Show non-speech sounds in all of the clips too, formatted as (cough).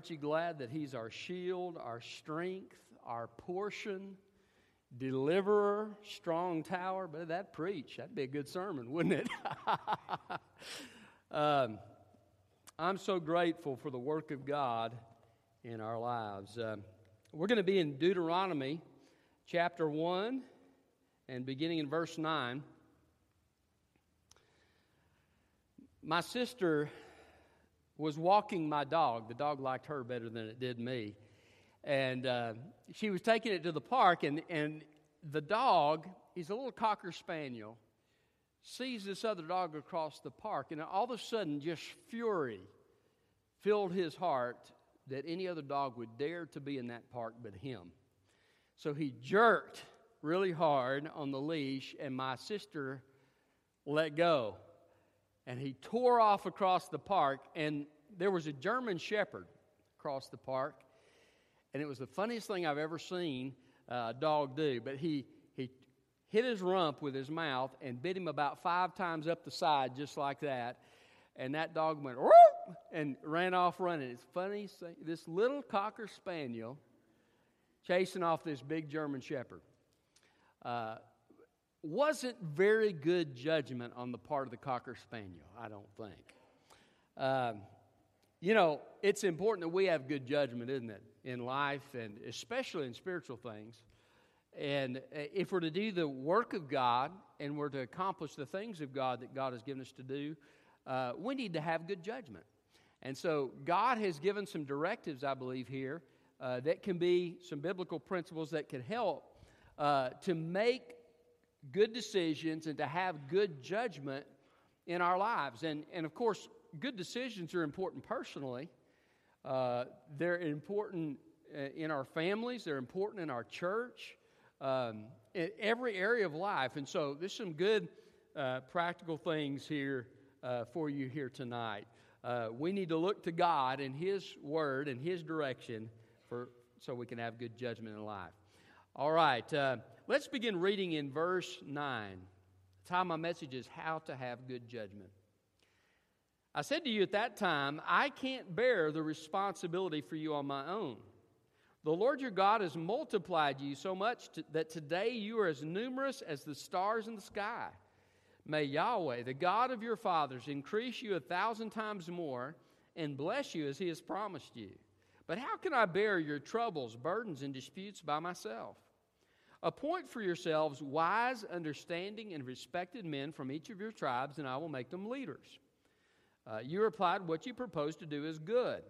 Aren't you glad that He's our shield, our strength, our portion, deliverer, strong tower? But that preach, that'd be a good sermon, wouldn't it? (laughs) um, I'm so grateful for the work of God in our lives. Uh, we're going to be in Deuteronomy chapter 1 and beginning in verse 9. My sister was walking my dog. The dog liked her better than it did me. And uh, she was taking it to the park, and, and the dog, he's a little cocker spaniel, sees this other dog across the park, and all of a sudden, just fury filled his heart that any other dog would dare to be in that park but him. So he jerked really hard on the leash, and my sister let go and he tore off across the park, and there was a German Shepherd across the park, and it was the funniest thing I've ever seen uh, a dog do. But he he hit his rump with his mouth and bit him about five times up the side, just like that, and that dog went whoop and ran off running. It's funny, this little cocker spaniel chasing off this big German Shepherd. Uh, wasn't very good judgment on the part of the Cocker Spaniel, I don't think. Um, you know, it's important that we have good judgment, isn't it, in life and especially in spiritual things. And uh, if we're to do the work of God and we're to accomplish the things of God that God has given us to do, uh, we need to have good judgment. And so God has given some directives, I believe, here uh, that can be some biblical principles that can help uh, to make good decisions and to have good judgment in our lives. And, and of course, good decisions are important personally, uh, they're important uh, in our families, they're important in our church, um, in every area of life. And so, there's some good uh, practical things here uh, for you here tonight. Uh, we need to look to God and His Word and His direction for, so we can have good judgment in life. All right. Let's begin reading in verse 9. The time my message is How to Have Good Judgment. I said to you at that time, I can't bear the responsibility for you on my own. The Lord your God has multiplied you so much to, that today you are as numerous as the stars in the sky. May Yahweh, the God of your fathers, increase you a thousand times more and bless you as he has promised you. But how can I bear your troubles, burdens, and disputes by myself? Appoint for yourselves wise, understanding, and respected men from each of your tribes, and I will make them leaders. Uh, you replied, What you propose to do is good.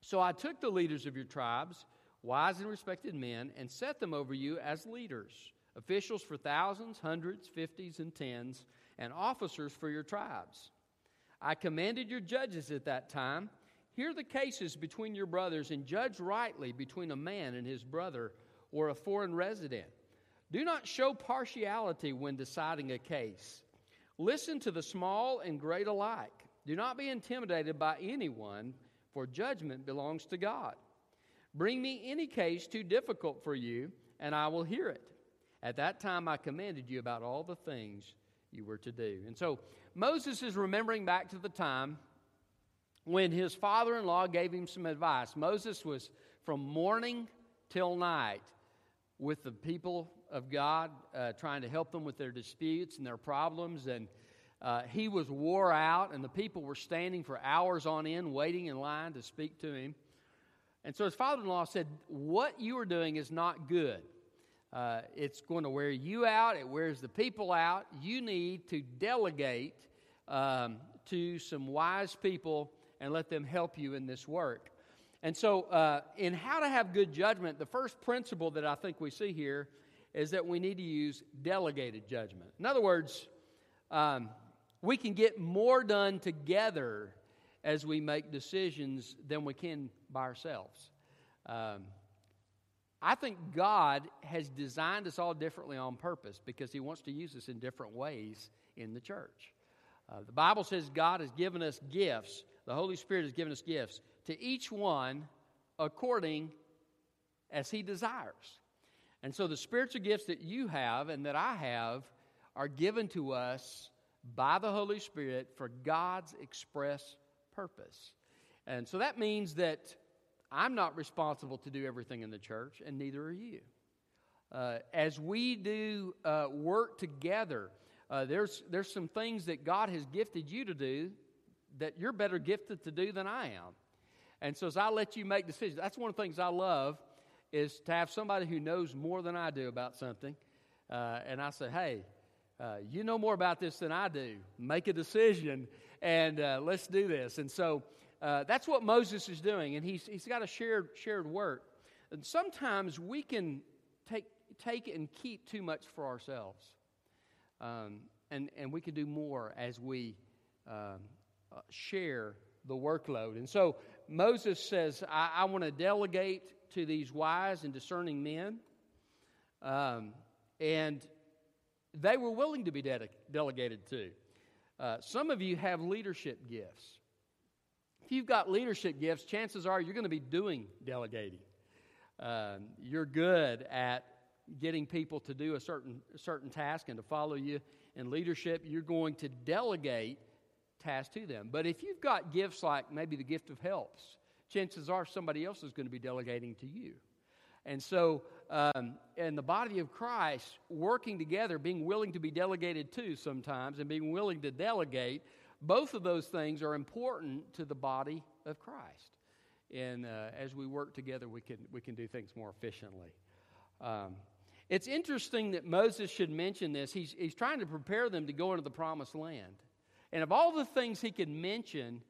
So I took the leaders of your tribes, wise and respected men, and set them over you as leaders, officials for thousands, hundreds, fifties, and tens, and officers for your tribes. I commanded your judges at that time hear the cases between your brothers and judge rightly between a man and his brother or a foreign resident. Do not show partiality when deciding a case. Listen to the small and great alike. Do not be intimidated by anyone, for judgment belongs to God. Bring me any case too difficult for you, and I will hear it. At that time I commanded you about all the things you were to do. And so Moses is remembering back to the time when his father in law gave him some advice. Moses was from morning till night with the people of God, uh, trying to help them with their disputes and their problems. And uh, he was wore out, and the people were standing for hours on end, waiting in line to speak to him. And so his father in law said, What you are doing is not good. Uh, it's going to wear you out, it wears the people out. You need to delegate um, to some wise people and let them help you in this work. And so, uh, in how to have good judgment, the first principle that I think we see here is that we need to use delegated judgment. In other words, um, we can get more done together as we make decisions than we can by ourselves. Um, I think God has designed us all differently on purpose because He wants to use us in different ways in the church. Uh, the Bible says God has given us gifts, the Holy Spirit has given us gifts to each one according as he desires. And so the spiritual gifts that you have and that I have are given to us by the Holy Spirit for God's express purpose. And so that means that I'm not responsible to do everything in the church, and neither are you. Uh, as we do uh, work together, uh, there's, there's some things that God has gifted you to do that you're better gifted to do than I am. And so as I let you make decisions, that's one of the things I love is to have somebody who knows more than I do about something. Uh, and I say, hey, uh, you know more about this than I do. Make a decision and uh, let's do this. And so uh, that's what Moses is doing. And he's, he's got a shared, shared work. And sometimes we can take, take and keep too much for ourselves. Um, and, and we can do more as we um, uh, share the workload. And so Moses says, I, I want to delegate to these wise and discerning men. Um, and they were willing to be de- delegated to. Uh, some of you have leadership gifts. If you've got leadership gifts, chances are you're going to be doing delegating. Um, you're good at getting people to do a certain, a certain task and to follow you in leadership. You're going to delegate tasks to them. But if you've got gifts like maybe the gift of helps, chances are somebody else is going to be delegating to you. And so, um, in the body of Christ, working together, being willing to be delegated to sometimes, and being willing to delegate, both of those things are important to the body of Christ. And uh, as we work together, we can, we can do things more efficiently. Um, it's interesting that Moses should mention this. He's, he's trying to prepare them to go into the promised land. And of all the things he could mention,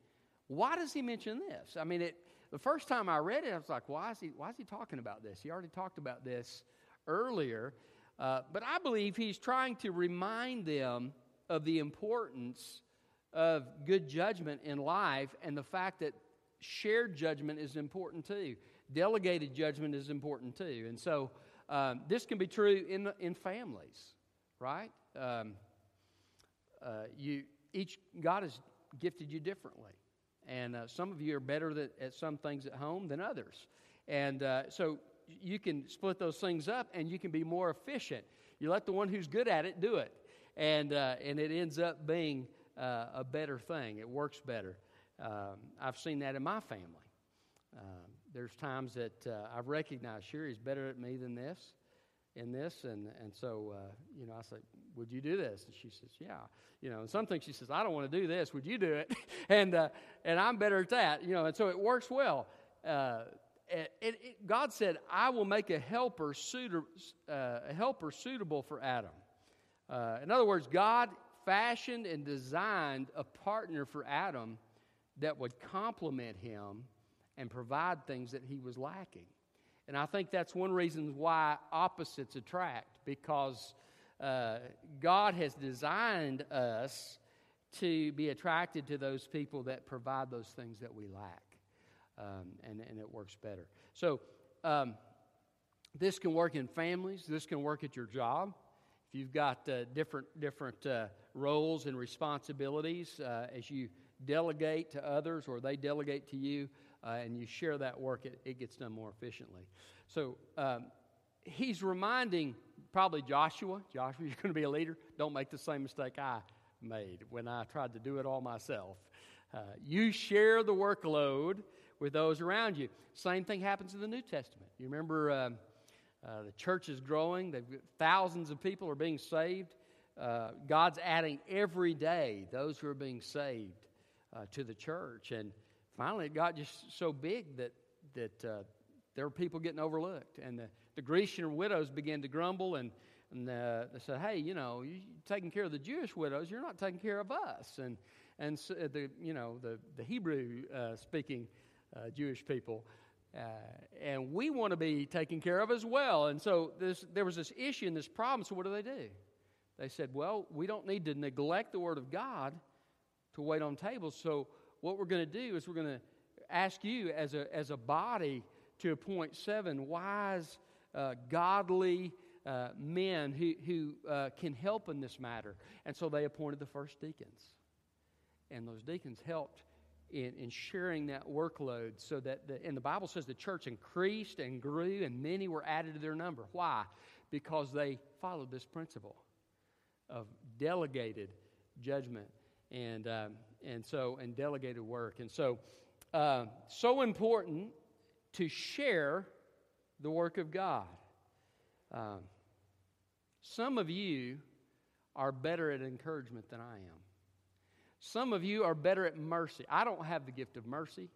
why does he mention this? I mean, it, the first time I read it, I was like, why is he, why is he talking about this? He already talked about this earlier. Uh, but I believe he's trying to remind them of the importance of good judgment in life and the fact that shared judgment is important too. Delegated judgment is important too. And so um, this can be true in, in families, right? Um, uh, you, each, God has gifted you differently. And uh, some of you are better that, at some things at home than others. And uh, so you can split those things up and you can be more efficient. You let the one who's good at it do it. And, uh, and it ends up being uh, a better thing. It works better. Um, I've seen that in my family. Um, there's times that uh, I've recognized Sherry's better at me than this, in this, and and so uh, you know I said would you do this? And she says, yeah. You know, and some things she says, I don't want to do this. Would you do it? (laughs) and uh, and I'm better at that. You know, and so it works well. Uh, it, it, God said, I will make a helper suitor, uh, a helper suitable for Adam. Uh, in other words, God fashioned and designed a partner for Adam that would complement him and provide things that he was lacking. And I think that's one reason why opposites attract, because uh, God has designed us to be attracted to those people that provide those things that we lack. Um, and, and it works better. So, um, this can work in families, this can work at your job. If you've got uh, different, different uh, roles and responsibilities uh, as you delegate to others or they delegate to you, uh, and you share that work, it, it, gets done more efficiently. So um, he's reminding probably Joshua, Joshua, (laughs) you're going to be a leader. Don't make the same mistake I made when I tried to do it all myself. Uh, you share the workload with those around you. Same thing happens in the New Testament. You remember um, uh, the church is growing, thousands of people are being saved. Uh, God's adding every day those who are being saved uh, to the church. And finally, it got just so big that, that uh, there were people getting overlooked. And the, the Grecian widows began to grumble and, and uh, they said, hey, you know, you're taking care of the Jewish widows, you're not taking care of us. And, and so uh, the, you know, the, the Hebrew uh, speaking uh, Jewish people. Uh, and we want to be taken care of as well. And so this, there was this issue and this problem. So, what do they do? They said, Well, we don't need to neglect the Word of God to wait on tables. So, what we're going to do is we're going to ask you as a, as a body to appoint seven wise, uh, godly uh, men who, who uh, can help in this matter. And so they appointed the first deacons. And those deacons helped in, in sharing that workload so that, the, and the Bible says the church increased and grew, and many were added to their number. Why? Because they followed this principle of delegated judgment and, um, and so, and delegated work. And so, uh, so important to share the work of God. Um, some of you are better at encouragement than I am. Some of you are better at mercy. I don't have the gift of mercy.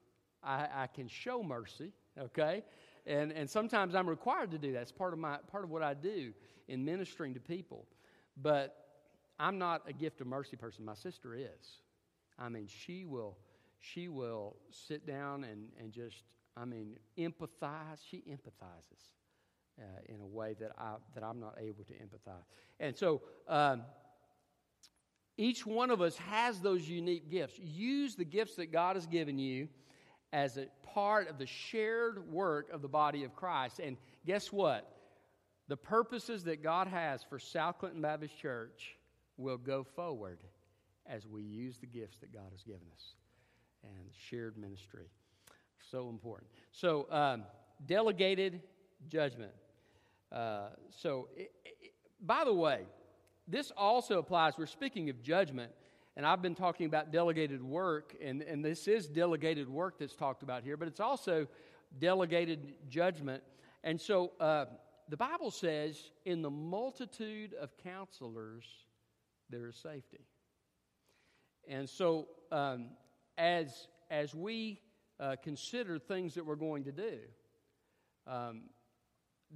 I, I can show mercy, okay? And, and sometimes I'm required to do that. It's part of, my, part of what I do in ministering to people. But I'm not a gift of mercy person. My sister is. I mean, she will, she will sit down and, and just, I mean, empathize. She empathizes uh, in a way that, I, that I'm not able to empathize. And so, um, each one of us has those unique gifts. Use the gifts that God has given you as a part of the shared work of the body of Christ. And guess what? The purposes that God has for South Clinton Baptist Church will go forward as we use the gifts that God has given us and shared ministry. So important. So, um, delegated judgment. Uh, so, it, it, by the way, this also applies. We're speaking of judgment, and I've been talking about delegated work, and, and this is delegated work that's talked about here, but it's also delegated judgment. And so uh, the Bible says, in the multitude of counselors, there is safety. And so, um, as, as we uh, consider things that we're going to do um,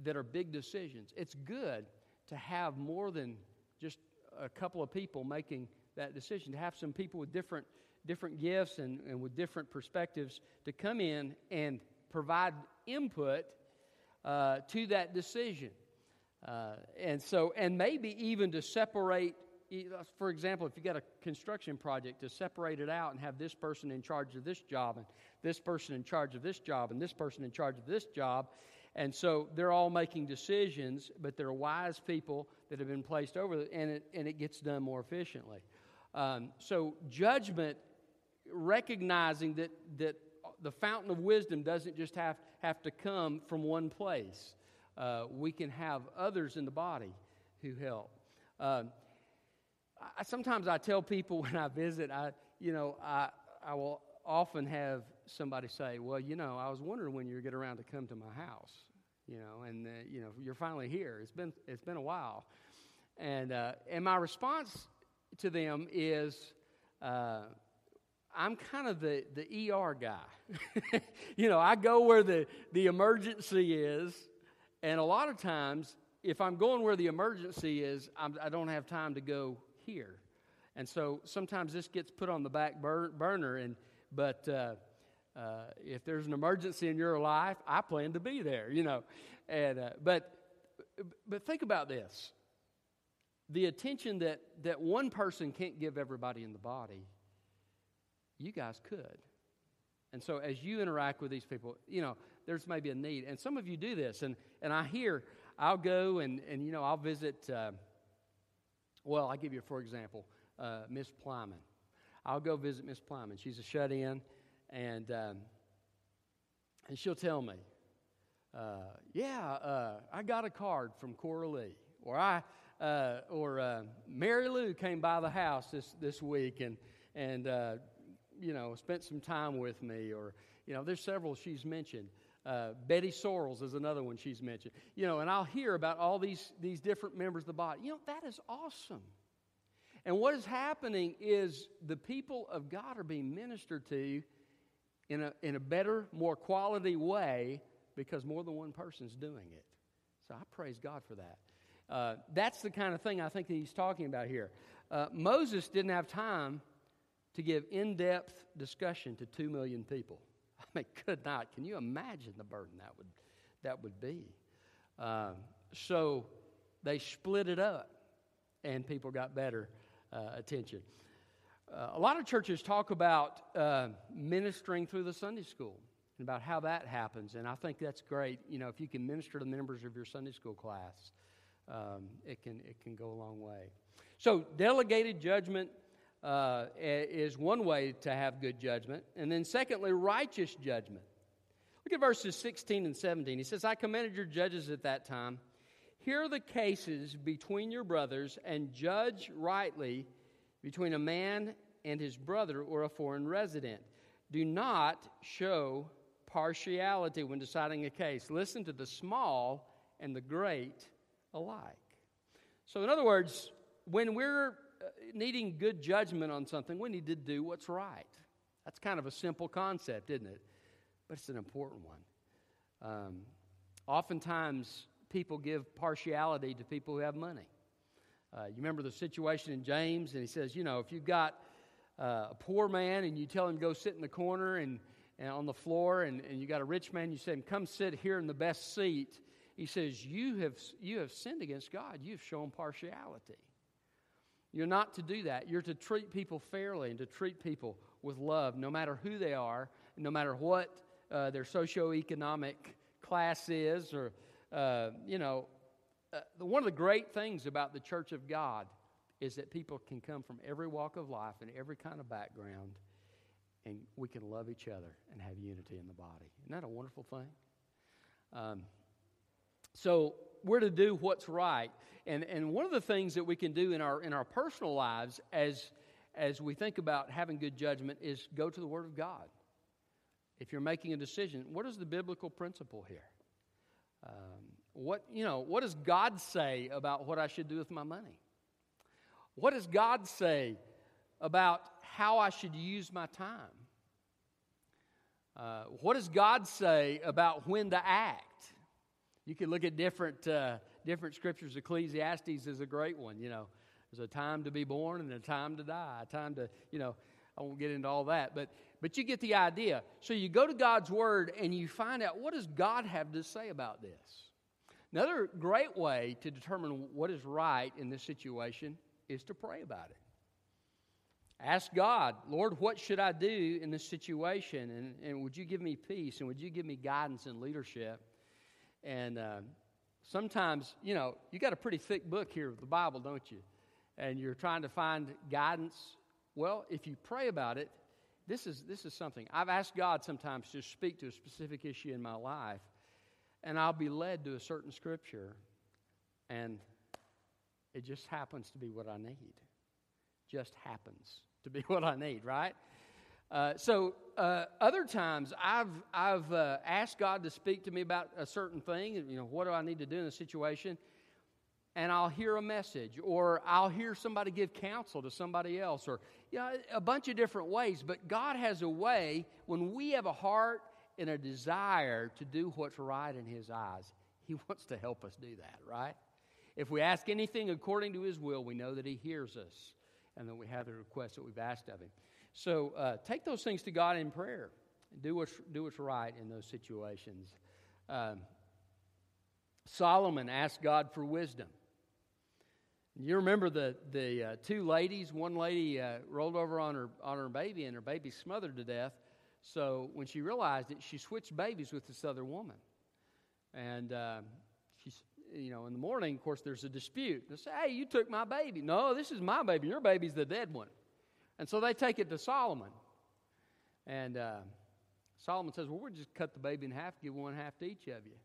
that are big decisions, it's good to have more than just a couple of people making that decision, to have some people with different, different gifts and, and with different perspectives to come in and provide input uh, to that decision. Uh, and so, and maybe even to separate, for example, if you got a construction project, to separate it out and have this person in charge of this job, and this person in charge of this job, and this person in charge of this job. And so they're all making decisions, but they're wise people that have been placed over it, and it, and it gets done more efficiently. Um, so, judgment, recognizing that, that the fountain of wisdom doesn't just have, have to come from one place, uh, we can have others in the body who help. Um, I, sometimes I tell people (laughs) when I visit, I, you know, I, I will often have somebody say, Well, you know, I was wondering when you would get around to come to my house, you know, and, uh, you know, you're finally here. It's been, it's been a while. And, uh, and my response to them is, uh, I'm kind of the, the ER guy. (laughs) you know, I go where the, the emergency is, and a lot of times, if I'm going where the emergency is, I'm, I do not have time to go here. And so sometimes this gets put on the back burner, and, but uh, uh, if there's an emergency in your life, I plan to be there, you know. And, uh, but, but think about this the attention that, that one person can't give everybody in the body, you guys could. And so as you interact with these people, you know, there's maybe a need. And some of you do this. And, and I hear, I'll go and, and you know, I'll visit, uh, well, I'll give you, for example, uh, Miss Plyman. I'll go visit Miss Plyman. She's a shut in, and, um, and she'll tell me, uh, yeah, uh, I got a card from Cora Lee, or I, uh, or uh, Mary Lou came by the house this, this week and, and uh, you know, spent some time with me. Or, you know, there's several she's mentioned. Uh, Betty Sorrells is another one she's mentioned. You know, and I'll hear about all these, these different members of the body. You know, that is awesome. And what is happening is the people of God are being ministered to in a, in a better, more quality way because more than one person's doing it. So I praise God for that. Uh, that's the kind of thing I think that he's talking about here. Uh, Moses didn't have time to give in depth discussion to two million people. (laughs) I mean, could not. Can you imagine the burden that would, that would be? Um, so they split it up, and people got better uh, attention. Uh, a lot of churches talk about uh, ministering through the Sunday school and about how that happens, and I think that's great. You know, if you can minister to the members of your Sunday school class um, it, can, it can go a long way. So, delegated judgment uh, is one way to have good judgment. And then, secondly, righteous judgment. Look at verses 16 and 17. He says, I commanded your judges at that time, hear the cases between your brothers and judge rightly between a man and his brother or a foreign resident. Do not show partiality when deciding a case. Listen to the small and the great alike. So, in other words, when we're needing good judgment on something, we need to do what's right. That's kind of a simple concept, isn't it? But it's an important one. Um, oftentimes, people give partiality to people who have money. Uh, you remember the situation in James, and he says, you know, if you've got uh, a poor man and you tell him go sit in the corner and, and on the floor, and, and you got a rich man, you say, him come sit here in the best seat. He says, you have, you have sinned against God. You've shown partiality. You're not to do that. You're to treat people fairly and to treat people with love, no matter who they are, no matter what uh, their socioeconomic class is, or, uh, you know, uh, one of the great things about the church of God is that people can come from every walk of life and every kind of background, and we can love each other and have unity in the body. Isn't that a wonderful thing? Um, so we're to do what's right, and and one of the things that we can do in our in our personal lives as as we think about having good judgment is go to the Word of God. If you're making a decision, what is the biblical principle here? Um, what you know, what does God say about what I should do with my money? What does God say about how I should use my time? Uh, what does God say about when to act? You can look at different, uh, different scriptures. Ecclesiastes is a great one. You know, there's a time to be born and a time to die, a time to, you know, I won't get into all that, but, but you get the idea. So you go to God's Word and you find out what does God have to say about this? Another great way to determine what is right in this situation is to pray about it. Ask God, Lord, what should I do in this situation? And, and would you give me peace? And would you give me guidance and leadership? And uh, sometimes, you know, you got a pretty thick book here of the Bible, don't you? And you're trying to find guidance. Well, if you pray about it, this is, this is something. I've asked God sometimes to speak to a specific issue in my life, and I'll be led to a certain scripture, and it just happens to be what I need. Just happens to be (laughs) what I need, right? Uh, so uh, other times I've I've uh, asked God to speak to me about a certain thing. You know, what do I need to do in a situation? And I'll hear a message, or I'll hear somebody give counsel to somebody else, or you know, a bunch of different ways. But God has a way when we have a heart and a desire to do what's right in His eyes. He (laughs) wants to help us do that, right? If we ask anything according to his will, we know that he hears us and that we have the request that we've asked of him. So uh, take those things to God in prayer. Do what's, do what's right in those situations. Um, Solomon asked God for wisdom. You remember the, the uh, two ladies? One lady uh, rolled over on her, on her baby, and her baby smothered to death. So when she realized it, she switched babies with this other woman. And uh, you know, in the morning, of course, there's a dispute. They say, hey, you took my baby. No, this is my baby. Your baby's the dead one. And so they take it to Solomon. And uh, Solomon says, well, we'll just cut the baby in half, give one half to each of you.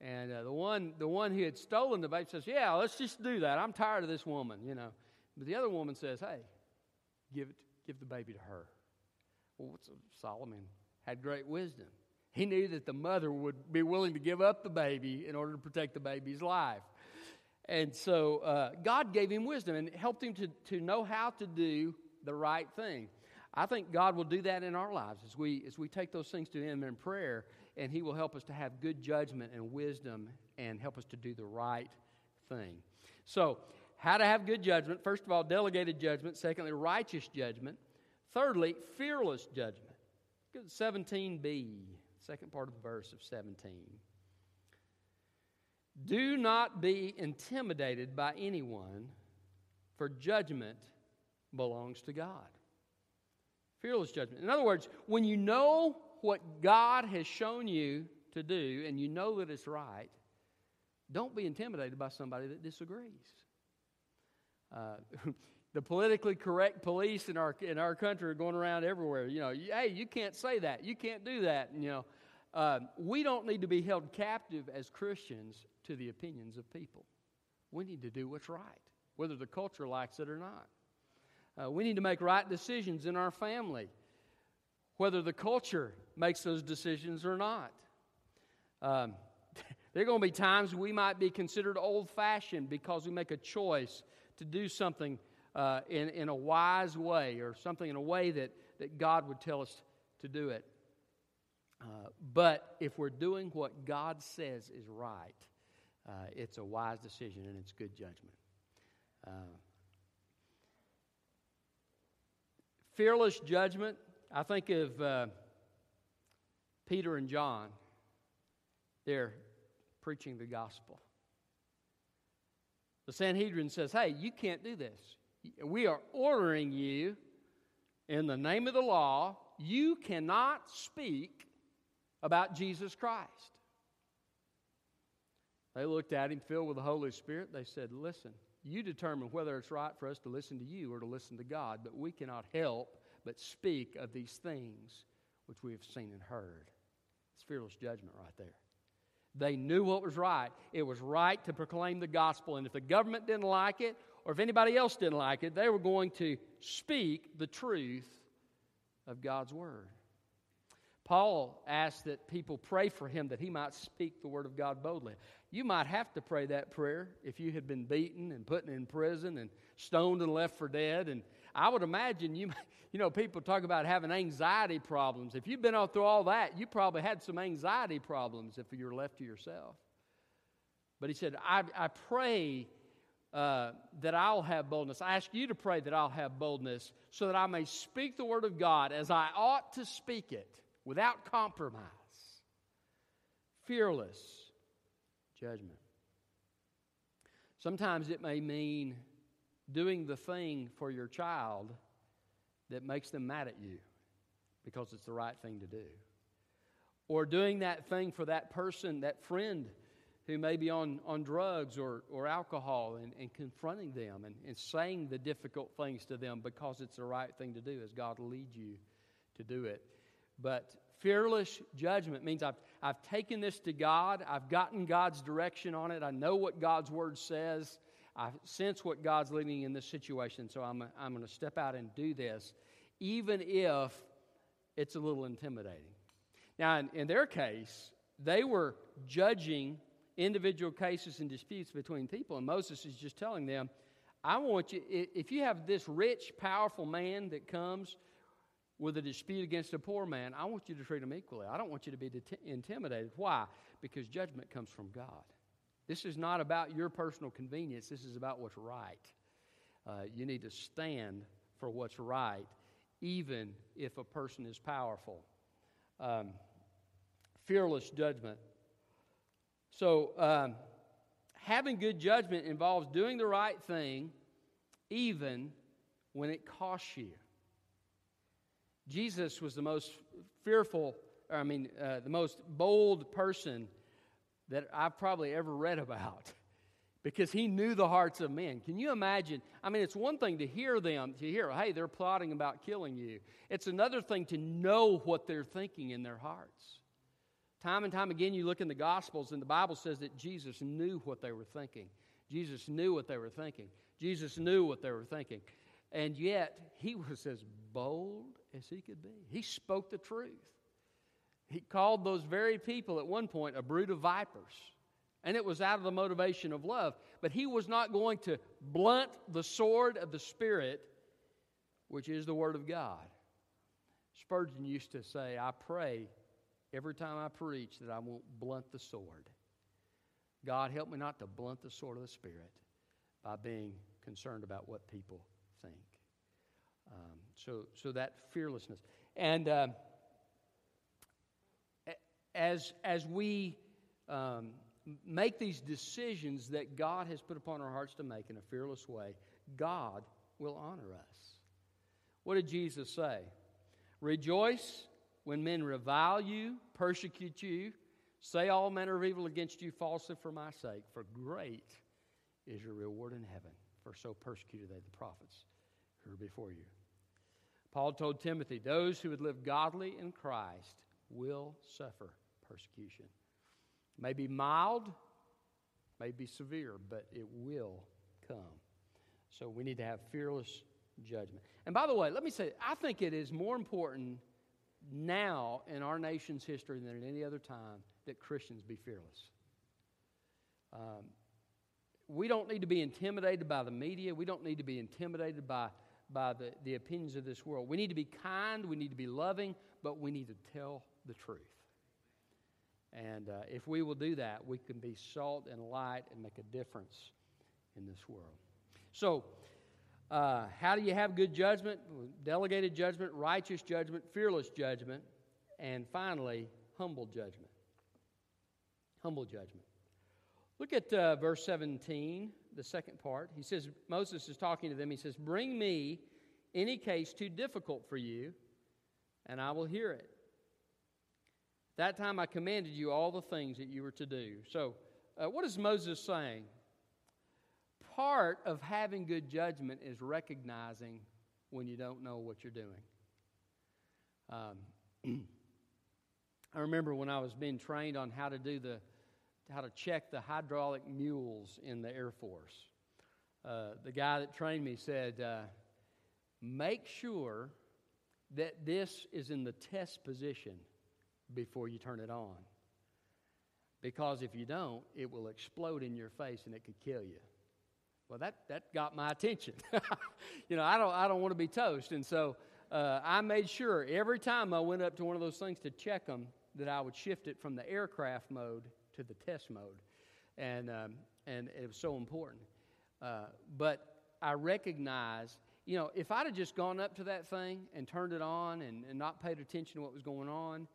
And uh, the one, the one who had stolen the baby says, yeah, let's just do that. I'm tired of this woman, you know. But the other woman says, hey, give it, give the baby to her. Well, Solomon had great wisdom. He knew that the mother would be willing to give up the baby in order to protect the baby's life. And so uh, God gave him wisdom and helped him to, to know how to do the right thing. I think God will do that in our lives as we, as we take those things to Him in prayer, and He will help us to have good judgment and wisdom and help us to do the right thing. So, how to have good judgment? First of all, delegated judgment. Secondly, righteous judgment. Thirdly, fearless judgment. 17b second part of the verse of 17. Do not be intimidated by anyone, for judgment belongs to God. Fearless judgment. In other words, when you know what God has shown you to do and you know that it's right, don't be intimidated by somebody that disagrees. Uh, (laughs) the politically correct police in our in our country are going around everywhere. You know, hey, you can't say that, you can't do that. And, you know, uh, we don't need to be held captive as Christians to the opinions of people. We need to do what's right, whether the culture likes it or not. Uh, we need to make right decisions in our family. whether the culture makes those decisions or not. Um, (laughs) there are going to be times we might be considered old fashioned because we make a choice to do something uh, in, in a wise way or something in a way that, that God would tell us to do it. Uh, but if we're doing what God says is right, uh, it's a wise decision and it's good judgment. Uh, fearless judgment, I think of uh, Peter and John. They're preaching the gospel. The Sanhedrin says, Hey, you can't do this. We are ordering you in the name of the law, you cannot speak about Jesus Christ. They looked at him filled with the Holy Spirit. They said, Listen, you determine whether it's right for us to listen to you or to listen to God, but we cannot help but speak of these things which we have seen and heard. It's fearless judgment right there. They knew what was right. It was right to proclaim the gospel, and if the government didn't like it, or if anybody else didn't like it, they were going to speak the truth of God's word. Paul asked that people pray for him that he might speak the word of God boldly. You might have to pray that prayer if you had been beaten and put in prison and stoned and left for dead. And I would imagine you, you know, people talk about having anxiety problems. If you've been through all that, you probably had some anxiety problems if you're left to yourself. But he said, I, I pray uh, that I'll have boldness. I ask you to pray that I'll have boldness so that I may speak the word of God as I ought to speak it without compromise, fearless judgment. Sometimes it may mean doing the thing for your child that makes them mad at you because it's the right thing to do. Or doing that thing for that person, that friend who may be on, on drugs or, or alcohol and, and confronting them and, and saying the difficult things to them because it's the right thing to do as God leads you to do it. But fearless judgment means I've, I've taken this to God, I've gotten God's direction on it, I know what God's word says, I sense what God's leading in this situation, so I'm, I'm going to step out and do this, even if it's a little intimidating. Now, in, in their case, they were judging individual cases and disputes between people, and Moses is just telling them, I want you, if you have this rich, powerful man that comes with a dispute against a poor man, I want you to treat him equally. I don't want you to be det- intimidated. Why? Because judgment comes from God. This is not about your personal convenience, this is about what's right. Uh, you need to stand for what's right, even if a person is powerful. Um, fearless judgment. So, um, having good judgment involves doing the right thing, even when it costs you. Jesus was the most fearful, I mean, uh, the most bold person that I've probably ever read about (laughs) because he knew the hearts of men. Can you imagine? I mean, it's one thing to hear them, to hear, hey, they're plotting about killing you. It's another thing to know what they're thinking in their hearts. Time and time again, you look in the Gospels, and the Bible says that Jesus knew what they were thinking. Jesus knew what they were thinking. Jesus knew what they were thinking. And yet, he was as bold as he could be. He spoke the truth. He called those very people at one point a brood of vipers. And it was out of the motivation of love. But he was not going to blunt the sword of the Spirit, which is the Word of God. Spurgeon used to say, I pray every time I preach that I won't blunt the sword. God, help me not to blunt the sword of the Spirit by being concerned about what people think. Um, so, so that fearlessness. And uh, as, as we um, make these decisions that God has put upon our hearts to make in a fearless way, God will honor us. What did Jesus say? Rejoice when men revile you, persecute you, say all manner of evil against you falsely for my sake, for great is your reward in heaven. For so persecuted they the prophets who were before you. Paul told Timothy, Those who would live godly in Christ will suffer persecution. It may be mild, may be severe, but it will come. So we need to have fearless judgment. And by the way, let me say, I think it is more important now in our nation's history than at any other time that Christians be fearless. Um, we don't need to be intimidated by the media. We don't need to be intimidated by, by the, the opinions of this world. We need to be kind. We need to be loving, but we need to tell the truth. And uh, if we will do that, we can be salt and light and make a difference in this world. So, uh, how do you have good judgment? Delegated judgment, righteous judgment, fearless judgment, and finally, humble judgment. Humble judgment. Look at uh, verse 17, the second part. He says, Moses is talking to them. He says, Bring me any case too difficult for you, and I will hear it. That time I commanded you all the things that you were to do. So, uh, what is Moses saying? Part of having good judgment is recognizing when you don't know what you're doing. Um, (clears throat) I remember when I was being trained on how to do the how to check the hydraulic mules in the Air Force. Uh, the guy that trained me said, uh, "Make sure that this is in the test position before you turn it on. Because if you don't, it will explode in your face and it could kill you. Well, that, that got my attention. (laughs) you know, I don't, I don't want to be toast. And so uh, I made sure every time I went up to one of those things to check them that I would shift it from the aircraft mode to the test mode. And, um, and it was so important. Uh, but I recognize, you know, if I'd have just gone up to that thing and turned it on and, and not paid attention to what was going on,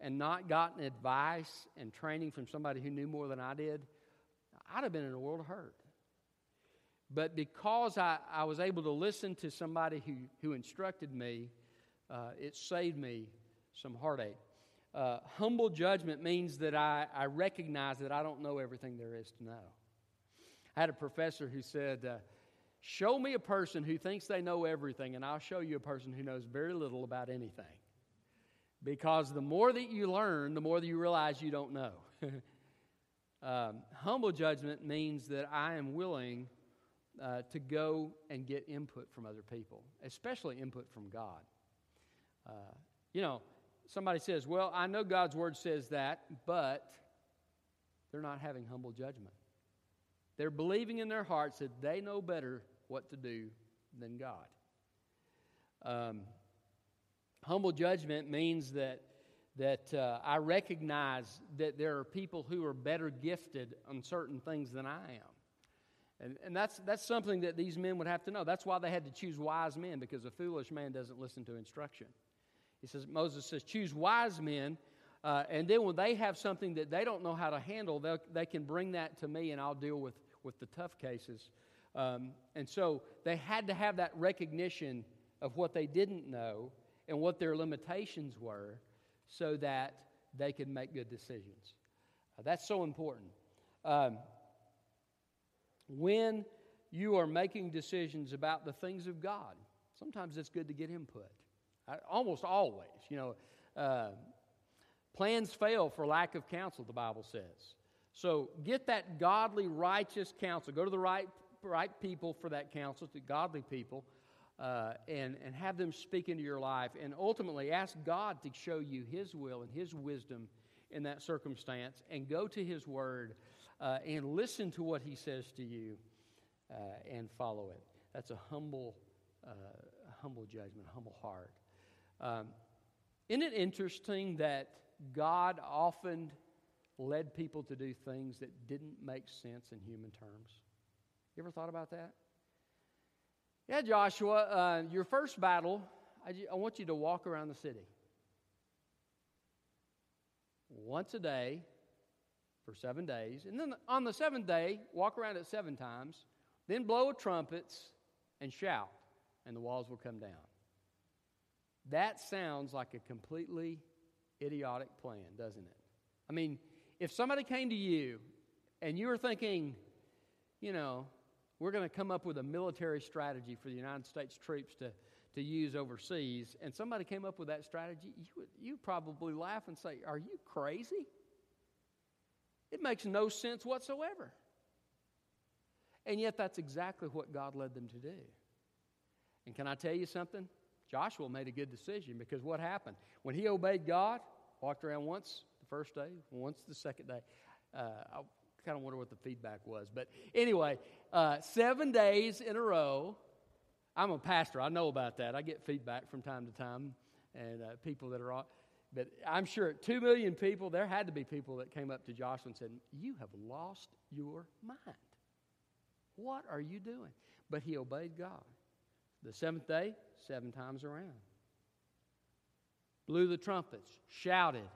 and not gotten advice and training from somebody who knew more than I did, I'd have been in a world of hurt. But because I, I was able to listen to somebody who, who instructed me, uh, it saved me some heartache. Uh, humble judgment means that I, I recognize that I don't know everything there is to know. I had a professor who said, uh, Show me a person who thinks they know everything, and I'll show you a person who knows very little about anything. Because the more that you learn, the more that you realize you don't know. (laughs) um, humble judgment means that I am willing uh, to go and get input from other people, especially input from God. Uh, you know, somebody says, Well, I know God's word says that, but they're not having humble judgment. They're believing in their hearts that they know better what to do than God. Um, Humble judgment means that, that uh, I recognize that there are people who are better gifted on certain things than I am. And, and that's, that's something that these men would have to know. That's why they had to choose wise men, because a foolish man doesn't listen to instruction. He says, Moses says, choose wise men, uh, and then when they have something that they don't know how to handle, they can bring that to me, and I'll deal with, with the tough cases. Um, and so they had to have that recognition of what they didn't know and what their limitations were so that they could make good decisions. Uh, that's so important. Um, when you are making decisions about the things of God, sometimes it's good to get input. Almost always, you know, uh, plans fail for lack of counsel, the Bible says. So get that godly, righteous counsel. Go to the right, right people for that counsel, to godly people, uh, and, and have them speak into your life. And ultimately, ask God to show you His will and His wisdom in that circumstance. And go to His Word uh, and listen to what He says to you uh, and follow it. That's a humble, uh, humble judgment, humble heart. Um, isn't it interesting that God often led people to do things that didn't make sense in human terms? You ever thought about that? Yeah, Joshua, uh, your first battle, I, I want you to walk around the city once a day for seven days. And then on the seventh day, walk around it seven times, then blow trumpets and shout, and the walls will come down. That sounds like a completely idiotic plan, doesn't it? I mean, if somebody came to you and you were thinking, you know, we're going to come up with a military strategy for the United States troops to, to use overseas, and somebody came up with that strategy, you would you probably laugh and say, Are you crazy? It makes no sense whatsoever. And yet, that's exactly what God led them to do. And can I tell you something? Joshua made a good decision because what happened? When he obeyed God, walked around once the first day, once the second day. Uh, I kind of wonder what the feedback was. But anyway, uh, seven days in a row. I'm a pastor. I know about that. I get feedback from time to time, and uh, people that are on. But I'm sure two million people, there had to be people that came up to Joshua and said, You have lost your mind. What are you doing? But he obeyed God. The seventh day, seven times around. Blew the trumpets, shouted.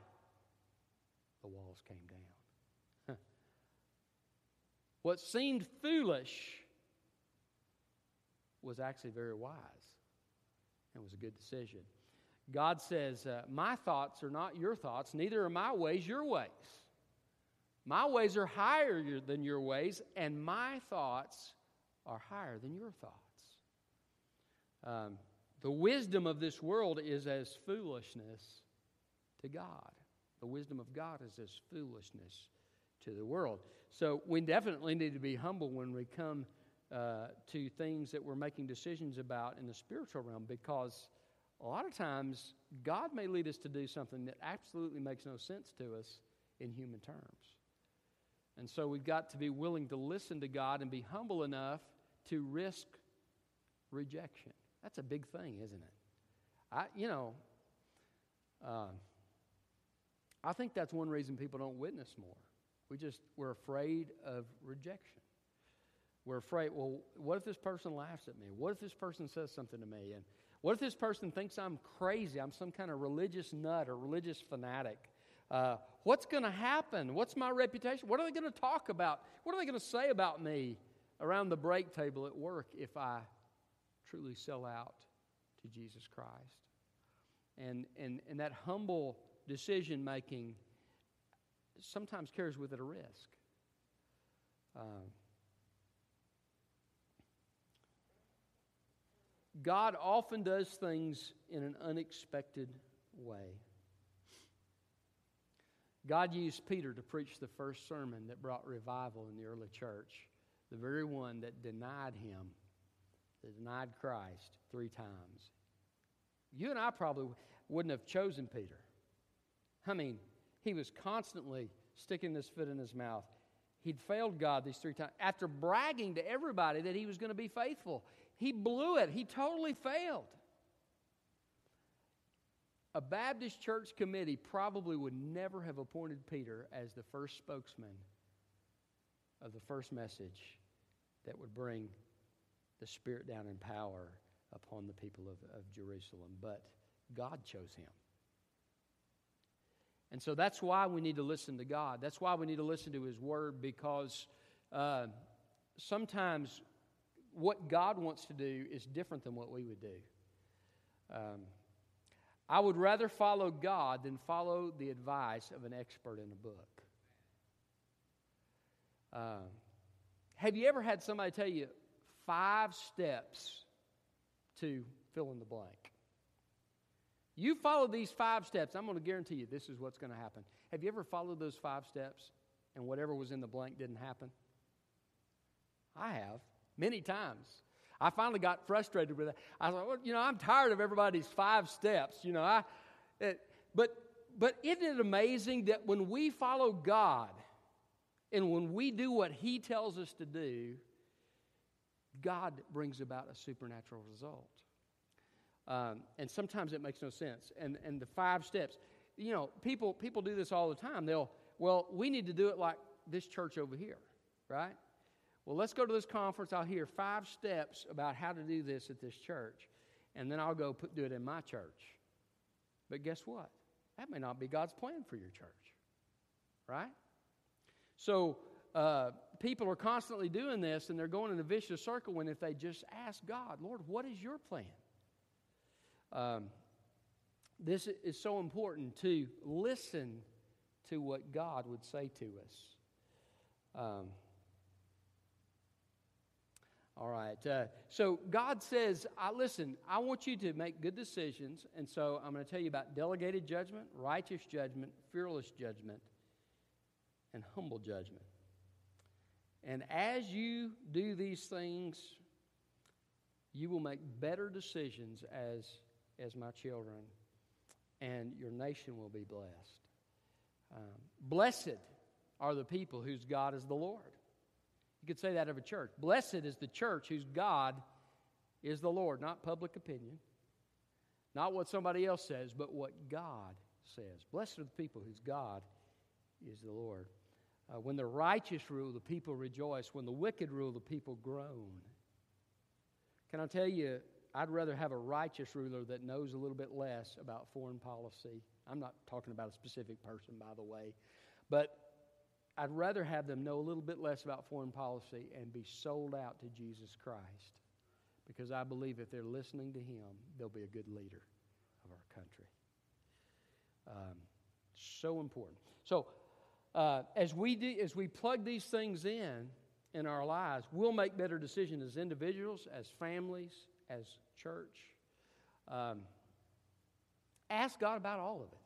The walls came down. (laughs) what seemed foolish was actually very wise and was a good decision. God says, uh, My thoughts are not your thoughts, neither are my ways your ways. My ways are higher than your ways, and my thoughts are higher than your thoughts. Um, the wisdom of this world is as foolishness to God. The wisdom of God is as foolishness to the world. So we definitely need to be humble when we come uh, to things that we're making decisions about in the spiritual realm because a lot of times God may lead us to do something that absolutely makes no sense to us in human terms. And so we've got to be willing to listen to God and be humble enough to risk rejection. That's a big thing, isn't it? I, you know, uh, I think that's one reason people don't witness more. We just we're afraid of rejection. We're afraid. Well, what if this person laughs at me? What if this person says something to me? And what if this person thinks I'm crazy? I'm some kind of religious nut or religious fanatic. Uh, what's going to happen? What's my reputation? What are they going to talk about? What are they going to say about me around the break table at work if I truly sell out to Jesus Christ? And, and, and that humble decision making sometimes carries with it a risk. Uh, God often does things in an unexpected way. God used Peter to preach the first sermon that brought revival in the early church, the very one that denied him, that denied Christ three times. You and I probably wouldn't have chosen Peter. I mean, he was constantly sticking his foot in his mouth. He'd failed God these three times. After bragging to everybody that he was going to be faithful. he blew it. He totally failed. A Baptist church committee probably would never have appointed Peter as the first spokesman of the first message that would bring the Spirit down in power upon the people of, of Jerusalem. But God chose him. And so that's why we need to listen to God. That's why we need to listen to His Word because uh, sometimes what God wants to do is different than what we would do. Um, I would rather follow God than follow the advice of an expert in a book. Uh, have you ever had somebody tell you five steps to fill in the blank? You follow these five steps, I'm going to guarantee you this is what's going to happen. Have you ever followed those five steps and whatever was in the blank didn't happen? I have many times. I finally got frustrated with it. I thought, well, you know, I'm tired of everybody's five steps. You know, I, it, but but isn't it amazing that when we follow God and when we do what He tells us to do, God brings about a supernatural result. Um, and sometimes it makes no sense. And and the five steps, you know, people people do this all the time. They'll well, we need to do it like this church over here, right? Well, let's go to this conference. I'll hear five steps about how to do this at this church, and then I'll go put, do it in my church. But guess what? That may not be God's plan for your church, right? So uh, people are constantly doing this, and they're going in a vicious circle. When if they just ask God, Lord, what is your plan? Um, this is so important to listen to what God would say to us. Um, all right. Uh, so God says, I, listen, I want you to make good decisions. And so I'm going to tell you about delegated judgment, righteous judgment, fearless judgment, and humble judgment. And as you do these things, you will make better decisions as as my children, and your nation will be blessed. Um, blessed are the people whose God is the Lord. You could say that of a church. Blessed is the church whose God is the Lord, not public opinion, not what somebody else says, but what God says. Blessed are the people whose God is the Lord. Uh, when the righteous rule, the people rejoice. When the wicked rule, the people groan. Can I tell you, I'd rather have a righteous ruler that knows a little bit less about foreign policy. I'm not talking about a specific person, by the way, but I'd rather have them know a little bit less about foreign policy and be sold out to Jesus Christ because I believe if they're listening to Him, they'll be a good leader of our country. Um, so important. So, uh, as we do, as we plug these things in in our lives, we'll make better decisions as individuals, as families, as church. Um, ask God about all of it.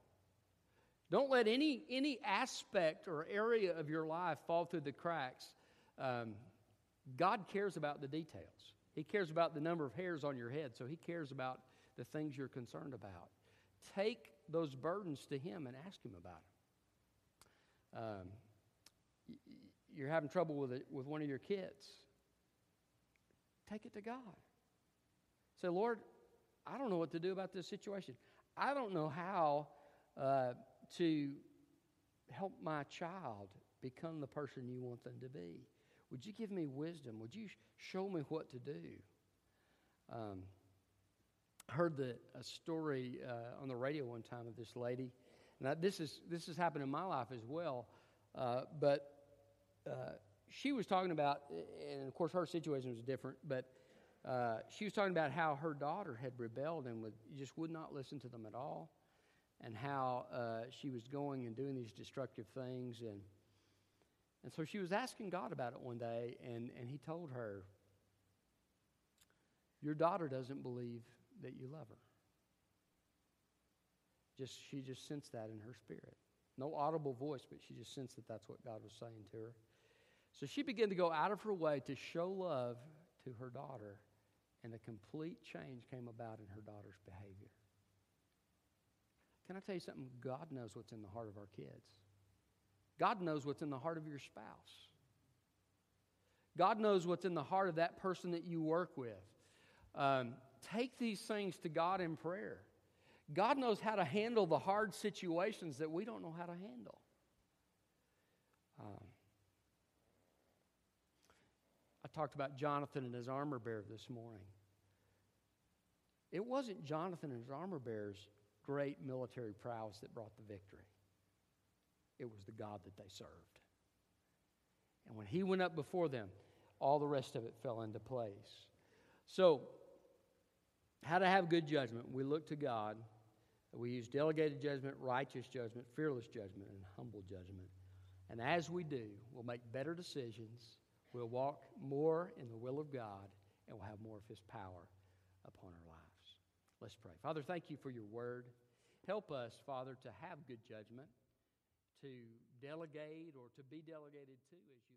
Don't let any any aspect or area of your life fall through the cracks. Um, God cares about the details. He cares about the number of hairs on your head, so He cares about the things you're concerned about. Take those burdens to Him and ask Him about them. Um, you're having trouble with, it, with one of your kids. Take it to God. Say, Lord, I don't know what to do about this situation. I don't know how uh, to help my child become the person you want them to be. Would you give me wisdom? Would you show me what to do? Um, I heard the, a story uh, on the radio one time of this lady. Now, this, is, this has happened in my life as well. Uh, but uh, she was talking about, and of course her situation was different, but uh, she was talking about how her daughter had rebelled and would, just would not listen to them at all, and how uh, she was going and doing these destructive things. And, and so she was asking God about it one day, and, and He told her, Your daughter doesn't believe that you love her. Just, she just sensed that in her spirit. No audible voice, but she just sensed that that's what God was saying to her. So she began to go out of her way to show love to her daughter and a complete change came about in her daughter's behavior. Can I tell you something? God knows what's in the heart of our kids. God knows what's in the heart of your spouse. God knows what's in the heart of that person that you work with. Um, take these things to God in prayer. God knows how to handle the hard situations that we don't know how to handle. Um, talked about Jonathan and his armor bearer this morning. It wasn't Jonathan and his armor bearer's great military prowess that brought the victory, it was the God that they served. And when he went up before them, all the rest of it fell into place. So, how to have good judgment? We look to God. We use delegated judgment, righteous judgment, fearless judgment, and humble judgment. And as we do, we'll make better decisions We'll walk more in the will of God and we'll have more of His power upon our lives. Let's pray. Father, thank you for your word. Help us, Father, to have good judgment, to delegate or to be delegated to as you